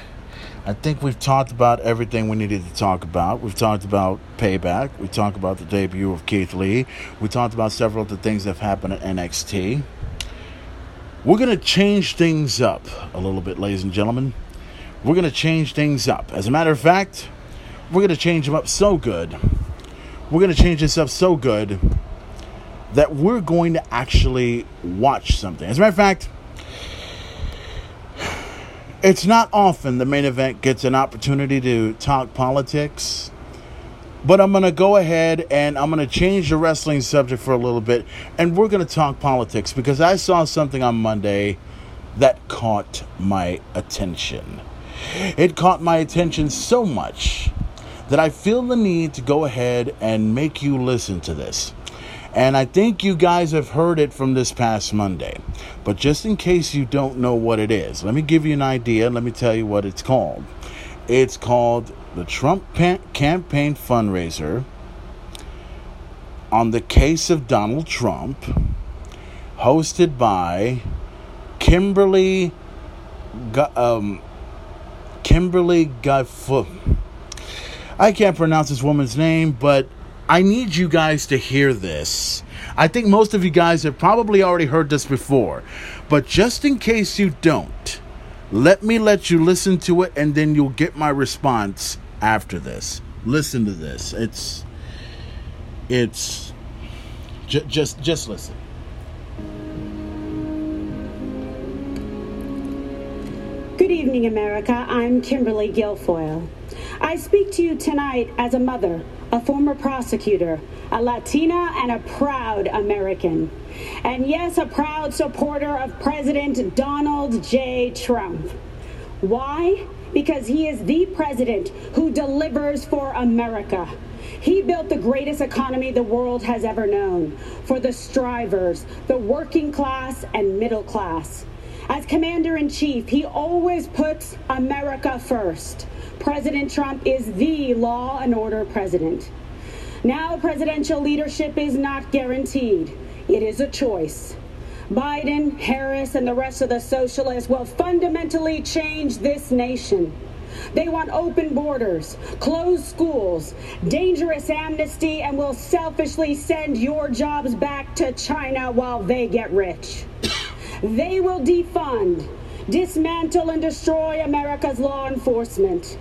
I think we've talked about everything we needed to talk about. We've talked about Payback. We talked about the debut of Keith Lee. We talked about several of the things that have happened at NXT. We're going to change things up a little bit, ladies and gentlemen. We're going to change things up. As a matter of fact, we're going to change them up so good. We're going to change this up so good that we're going to actually watch something. As a matter of fact, it's not often the main event gets an opportunity to talk politics. But I'm going to go ahead and I'm going to change the wrestling subject for a little bit. And we're going to talk politics because I saw something on Monday that caught my attention. It caught my attention so much that I feel the need to go ahead and make you listen to this. And I think you guys have heard it from this past Monday. But just in case you don't know what it is, let me give you an idea. Let me tell you what it's called. It's called the Trump campaign fundraiser on the case of Donald Trump, hosted by Kimberly, um, Kimberly Guifoot. I can't pronounce this woman's name, but I need you guys to hear this. I think most of you guys have probably already heard this before, but just in case you don't, let me let you listen to it and then you'll get my response after this. Listen to this. It's it's j- just just listen. Good evening, America. I'm Kimberly Guilfoyle. I speak to you tonight as a mother, a former prosecutor, a Latina, and a proud American. And yes, a proud supporter of President Donald J. Trump. Why? because he is the president who delivers for America. He built the greatest economy the world has ever known for the strivers, the working class, and middle class. As commander in chief, he always puts America first. President Trump is the law and order president. Now, presidential leadership is not guaranteed, it is a choice. Biden, Harris, and the rest of the socialists will fundamentally change this nation. They want open borders, closed schools, dangerous amnesty, and will selfishly send your jobs back to China while they get rich. they will defund, dismantle, and destroy America's law enforcement.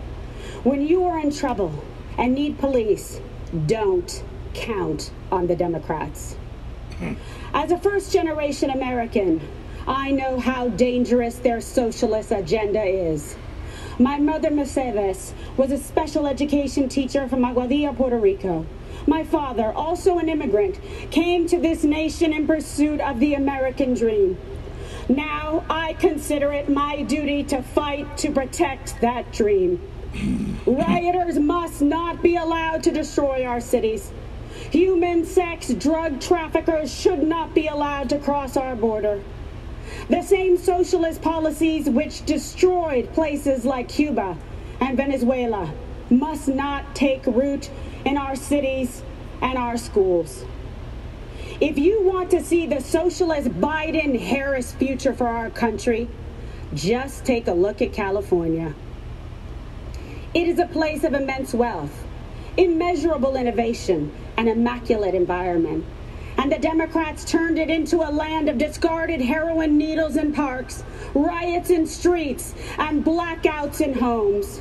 When you are in trouble and need police, don't count on the Democrats. Hmm. As a first generation American, I know how dangerous their socialist agenda is. My mother, Mercedes, was a special education teacher from Aguadilla, Puerto Rico. My father, also an immigrant, came to this nation in pursuit of the American dream. Now I consider it my duty to fight to protect that dream. Rioters must not be allowed to destroy our cities. Human sex drug traffickers should not be allowed to cross our border. The same socialist policies which destroyed places like Cuba and Venezuela must not take root in our cities and our schools. If you want to see the socialist Biden Harris future for our country, just take a look at California. It is a place of immense wealth, immeasurable innovation, an immaculate environment. And the Democrats turned it into a land of discarded heroin needles in parks, riots in streets, and blackouts in homes.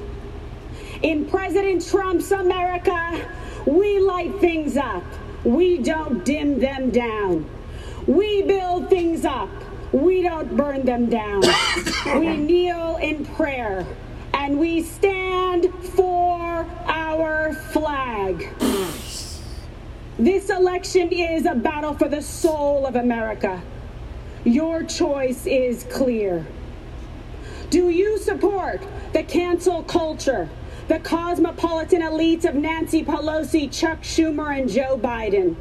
In President Trump's America, we light things up. We don't dim them down. We build things up. We don't burn them down. we kneel in prayer and we stand for our flag. This election is a battle for the soul of America. Your choice is clear. Do you support the cancel culture, the cosmopolitan elites of Nancy Pelosi, Chuck Schumer, and Joe Biden,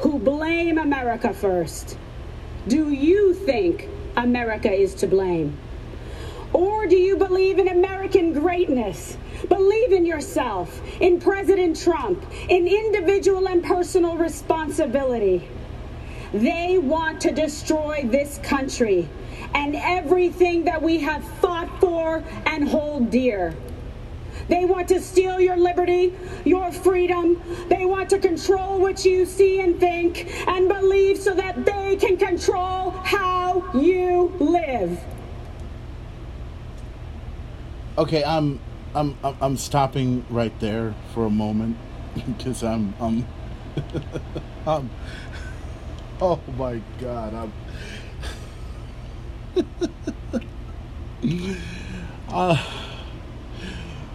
who blame America first? Do you think America is to blame? Or do you believe in American greatness? Believe in yourself, in President Trump, in individual and personal responsibility. They want to destroy this country and everything that we have fought for and hold dear. They want to steal your liberty, your freedom. They want to control what you see and think and believe so that they can control how you live. Okay, I'm I'm I'm stopping right there for a moment because I'm I'm I'm oh my god I'm uh,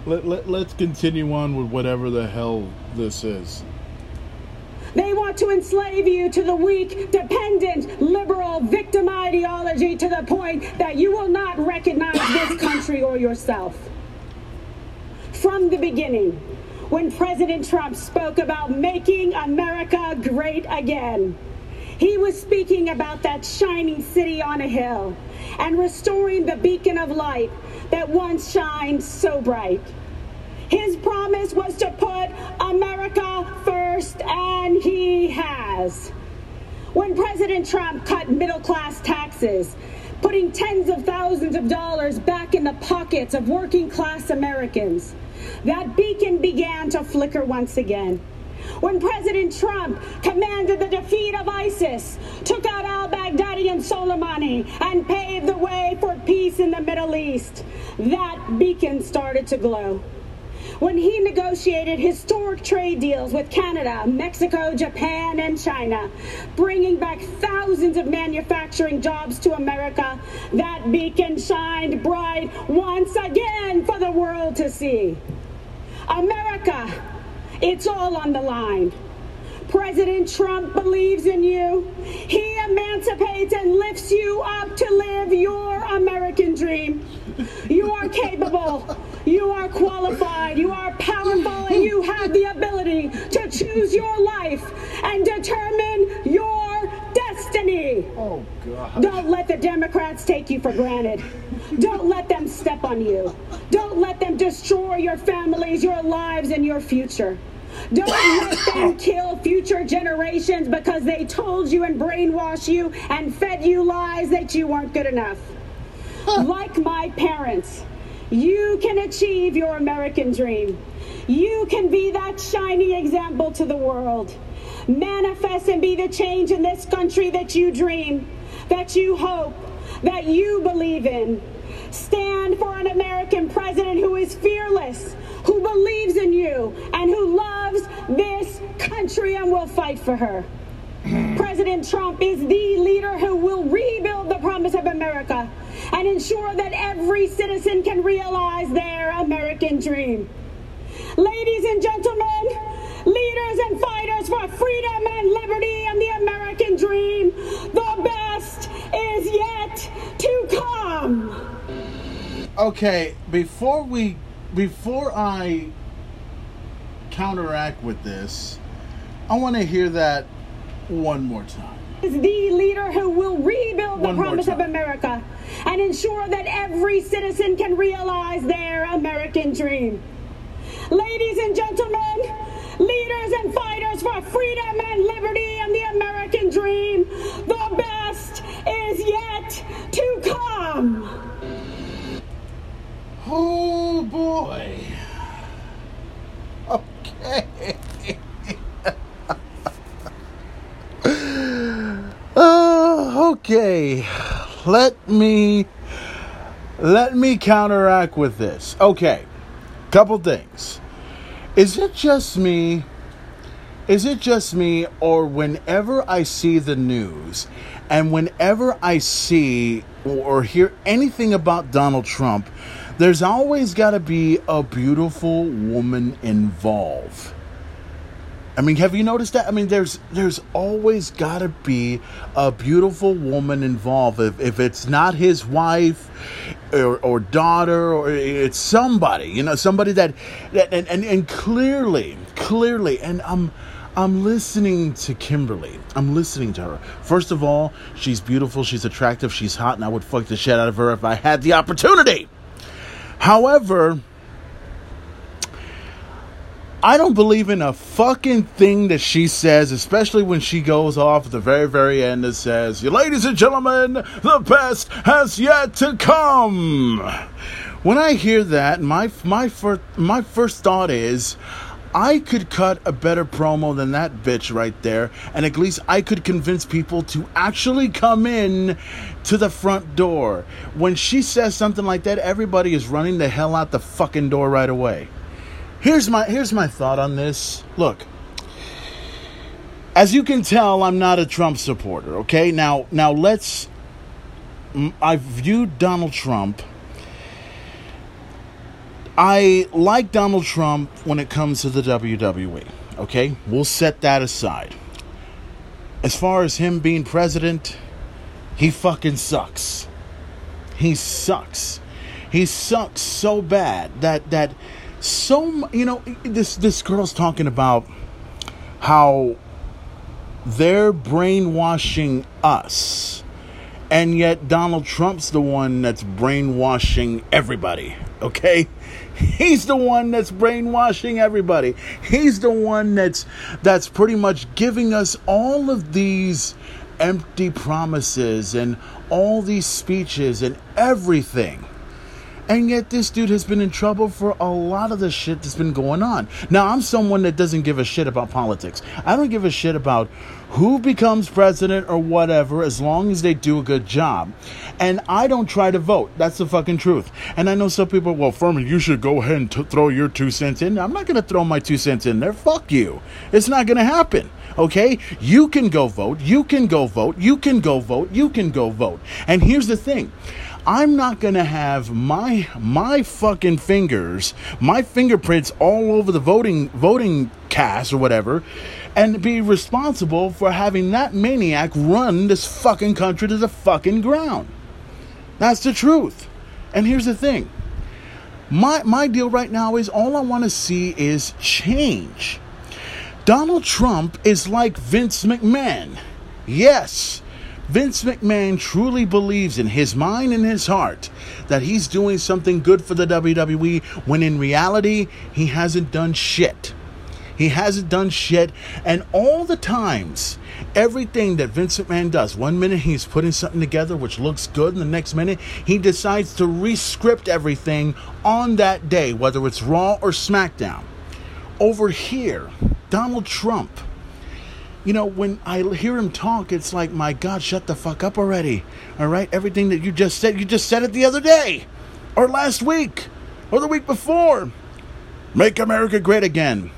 let, let, let's continue on with whatever the hell this is. They want to enslave you to the weak, dependent, liberal, victim ideology to the point that you will not recognize this country or yourself. From the beginning, when President Trump spoke about making America great again, he was speaking about that shining city on a hill and restoring the beacon of light that once shined so bright. His promise was to put America first, and he has. When President Trump cut middle class taxes, putting tens of thousands of dollars back in the pockets of working class Americans, that beacon began to flicker once again. When President Trump commanded the defeat of ISIS, took out al Baghdadi and Soleimani, and paved the way for peace in the Middle East, that beacon started to glow when he negotiated historic trade deals with Canada, Mexico, Japan, and China, bringing back thousands of manufacturing jobs to America, that beacon shined bright once again for the world to see. America, it's all on the line. President Trump believes in you. He emancipates and lifts you up to live your American dream. You are capable. You are qualified. You are powerful. And you have the ability to choose your life and determine your destiny. Oh, God. Don't let the Democrats take you for granted. Don't let them step on you. Don't let them destroy your families, your lives, and your future. Don't let them kill future generations because they told you and brainwashed you and fed you lies that you weren't good enough. Like my parents, you can achieve your American dream. You can be that shining example to the world. Manifest and be the change in this country that you dream, that you hope, that you believe in. Stand for an American president who is fearless, who believes in you, and who loves this country and will fight for her. Hmm. President Trump is the leader who will rebuild the promise of America and ensure that every citizen can realize their American dream. Ladies and gentlemen, leaders and fighters for freedom and liberty and the American dream, the best is yet to come. Okay, before we before I counteract with this, I want to hear that one more time. Is the leader who will rebuild the One more promise of. America and ensure that every citizen can realize their American dream. Ladies and gentlemen, leaders and fighters for freedom and liberty and the American dream, the best is yet to come. Oh boy. Okay. Oh, okay. Let me let me counteract with this. Okay. Couple things. Is it just me? Is it just me or whenever I see the news and whenever I see or hear anything about Donald Trump, there's always got to be a beautiful woman involved. I mean, have you noticed that? I mean, there's there's always got to be a beautiful woman involved. If, if it's not his wife or, or daughter, or it's somebody, you know, somebody that, that and, and, and clearly, clearly, and I'm I'm listening to Kimberly. I'm listening to her. First of all, she's beautiful, she's attractive, she's hot, and I would fuck the shit out of her if I had the opportunity. However, I don't believe in a fucking thing that she says, especially when she goes off at the very, very end and says, Ladies and gentlemen, the best has yet to come. When I hear that, my, my, first, my first thought is, I could cut a better promo than that bitch right there, and at least I could convince people to actually come in to the front door. When she says something like that, everybody is running the hell out the fucking door right away. Here's my here's my thought on this. Look, as you can tell, I'm not a Trump supporter. Okay, now now let's. mm, I viewed Donald Trump. I like Donald Trump when it comes to the WWE. Okay, we'll set that aside. As far as him being president, he fucking sucks. He sucks. He sucks so bad that that so you know this this girl's talking about how they're brainwashing us and yet Donald Trump's the one that's brainwashing everybody okay? He's the one that's brainwashing everybody. He's the one that's that's pretty much giving us all of these empty promises and all these speeches and everything. And yet, this dude has been in trouble for a lot of the shit that's been going on. Now, I'm someone that doesn't give a shit about politics. I don't give a shit about who becomes president or whatever as long as they do a good job. And I don't try to vote. That's the fucking truth. And I know some people, well, Furman, you should go ahead and t- throw your two cents in. I'm not going to throw my two cents in there. Fuck you. It's not going to happen. Okay? You can go vote. You can go vote. You can go vote. You can go vote. And here's the thing. I'm not gonna have my my fucking fingers, my fingerprints all over the voting voting cast or whatever, and be responsible for having that maniac run this fucking country to the fucking ground. That's the truth. And here's the thing. My my deal right now is all I want to see is change. Donald Trump is like Vince McMahon. Yes, Vince McMahon truly believes in his mind and his heart that he's doing something good for the WWE when in reality, he hasn't done shit. He hasn't done shit. And all the times, everything that Vince McMahon does, one minute he's putting something together which looks good, and the next minute he decides to rescript everything on that day, whether it's Raw or SmackDown. Over here, Donald Trump. You know, when I hear him talk, it's like, my God, shut the fuck up already. All right? Everything that you just said, you just said it the other day, or last week, or the week before. Make America great again.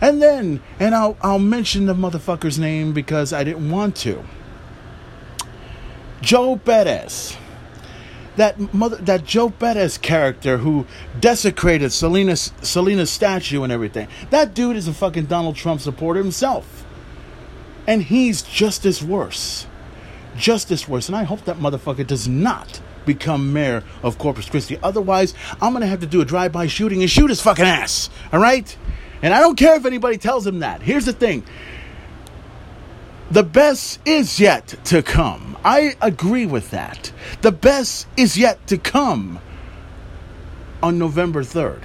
And then, and I'll, I'll mention the motherfucker's name because I didn't want to. Joe Perez. That mother, that Joe Perez character who desecrated Selena's Selena's statue and everything. That dude is a fucking Donald Trump supporter himself, and he's just as worse, just as worse. And I hope that motherfucker does not become mayor of Corpus Christi. Otherwise, I'm gonna have to do a drive-by shooting and shoot his fucking ass. All right? And I don't care if anybody tells him that. Here's the thing the best is yet to come. I agree with that. The best is yet to come on November 3rd.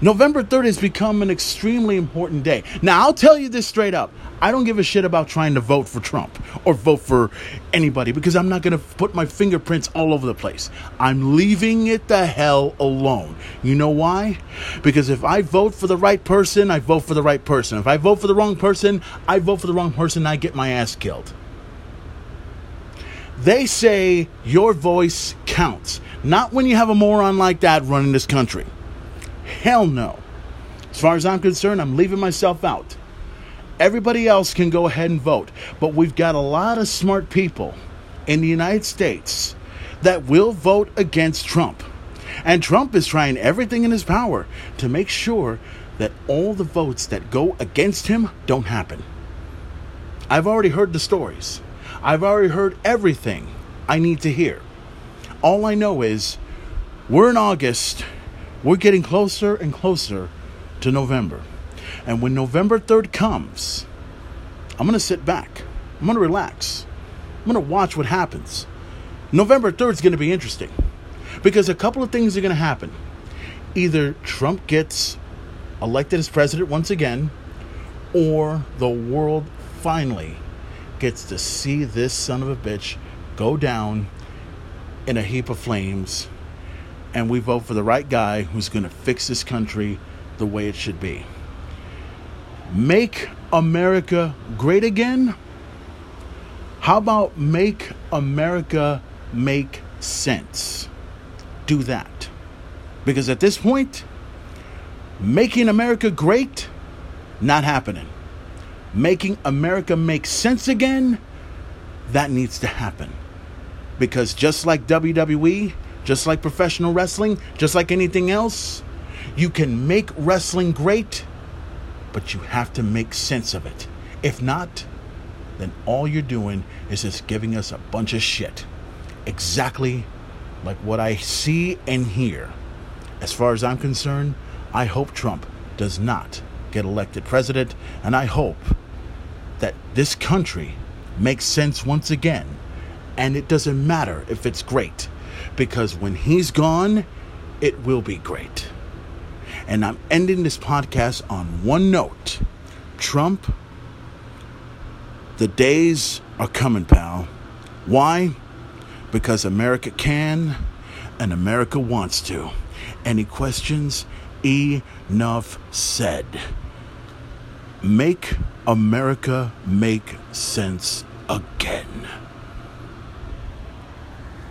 November 3rd has become an extremely important day. Now, I'll tell you this straight up. I don't give a shit about trying to vote for Trump or vote for anybody because I'm not going to put my fingerprints all over the place. I'm leaving it the hell alone. You know why? Because if I vote for the right person, I vote for the right person. If I vote for the wrong person, I vote for the wrong person, and I get my ass killed. They say your voice counts, not when you have a moron like that running this country. Hell no. As far as I'm concerned, I'm leaving myself out. Everybody else can go ahead and vote, but we've got a lot of smart people in the United States that will vote against Trump. And Trump is trying everything in his power to make sure that all the votes that go against him don't happen. I've already heard the stories. I've already heard everything I need to hear. All I know is we're in August, we're getting closer and closer to November. And when November 3rd comes, I'm going to sit back. I'm going to relax. I'm going to watch what happens. November 3rd is going to be interesting because a couple of things are going to happen. Either Trump gets elected as president once again, or the world finally gets to see this son of a bitch go down in a heap of flames, and we vote for the right guy who's going to fix this country the way it should be. Make America great again? How about make America make sense? Do that. Because at this point, making America great, not happening. Making America make sense again, that needs to happen. Because just like WWE, just like professional wrestling, just like anything else, you can make wrestling great, but you have to make sense of it. If not, then all you're doing is just giving us a bunch of shit. Exactly like what I see and hear. As far as I'm concerned, I hope Trump does not get elected president, and I hope that this country makes sense once again. And it doesn't matter if it's great, because when he's gone, It will be great. And I'm ending this podcast on one note Trump, the days are coming, pal. Why? Because America can and America wants to. Any questions? Enough said. Make America make sense again.